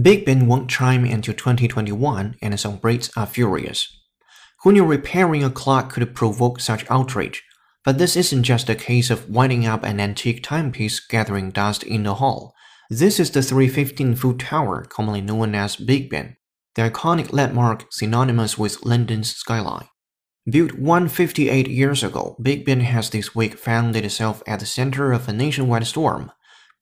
Big Ben won't chime until 2021 and some Brits are furious. Who knew repairing a clock could provoke such outrage? But this isn't just a case of winding up an antique timepiece gathering dust in the hall. This is the 315 foot tower, commonly known as Big Ben, the iconic landmark synonymous with London's skyline. Built 158 years ago, Big Ben has this week found itself at the center of a nationwide storm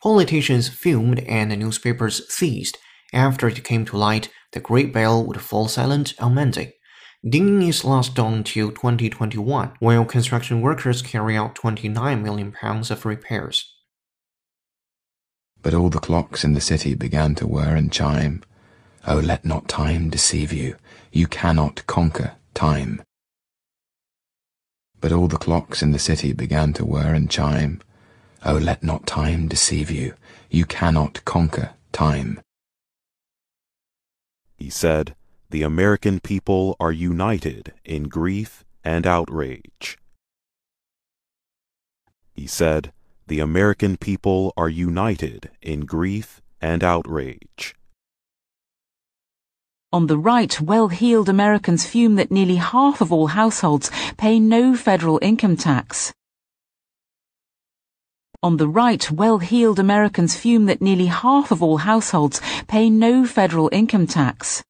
Politicians fumed and the newspapers seized after it came to light the Great Bell would fall silent on Monday. Dinging is lost until 2021, while construction workers carry out 29 million pounds of repairs. But all the clocks in the city began to whir and chime. Oh, let not time deceive you. You cannot conquer time. But all the clocks in the city began to whir and chime. Oh, let not time deceive you. You cannot conquer time. He said, The American people are united in grief and outrage. He said, The American people are united in grief and outrage. On the right, well-heeled Americans fume that nearly half of all households pay no federal income tax. On the right, well-heeled Americans fume that nearly half of all households pay no federal income tax.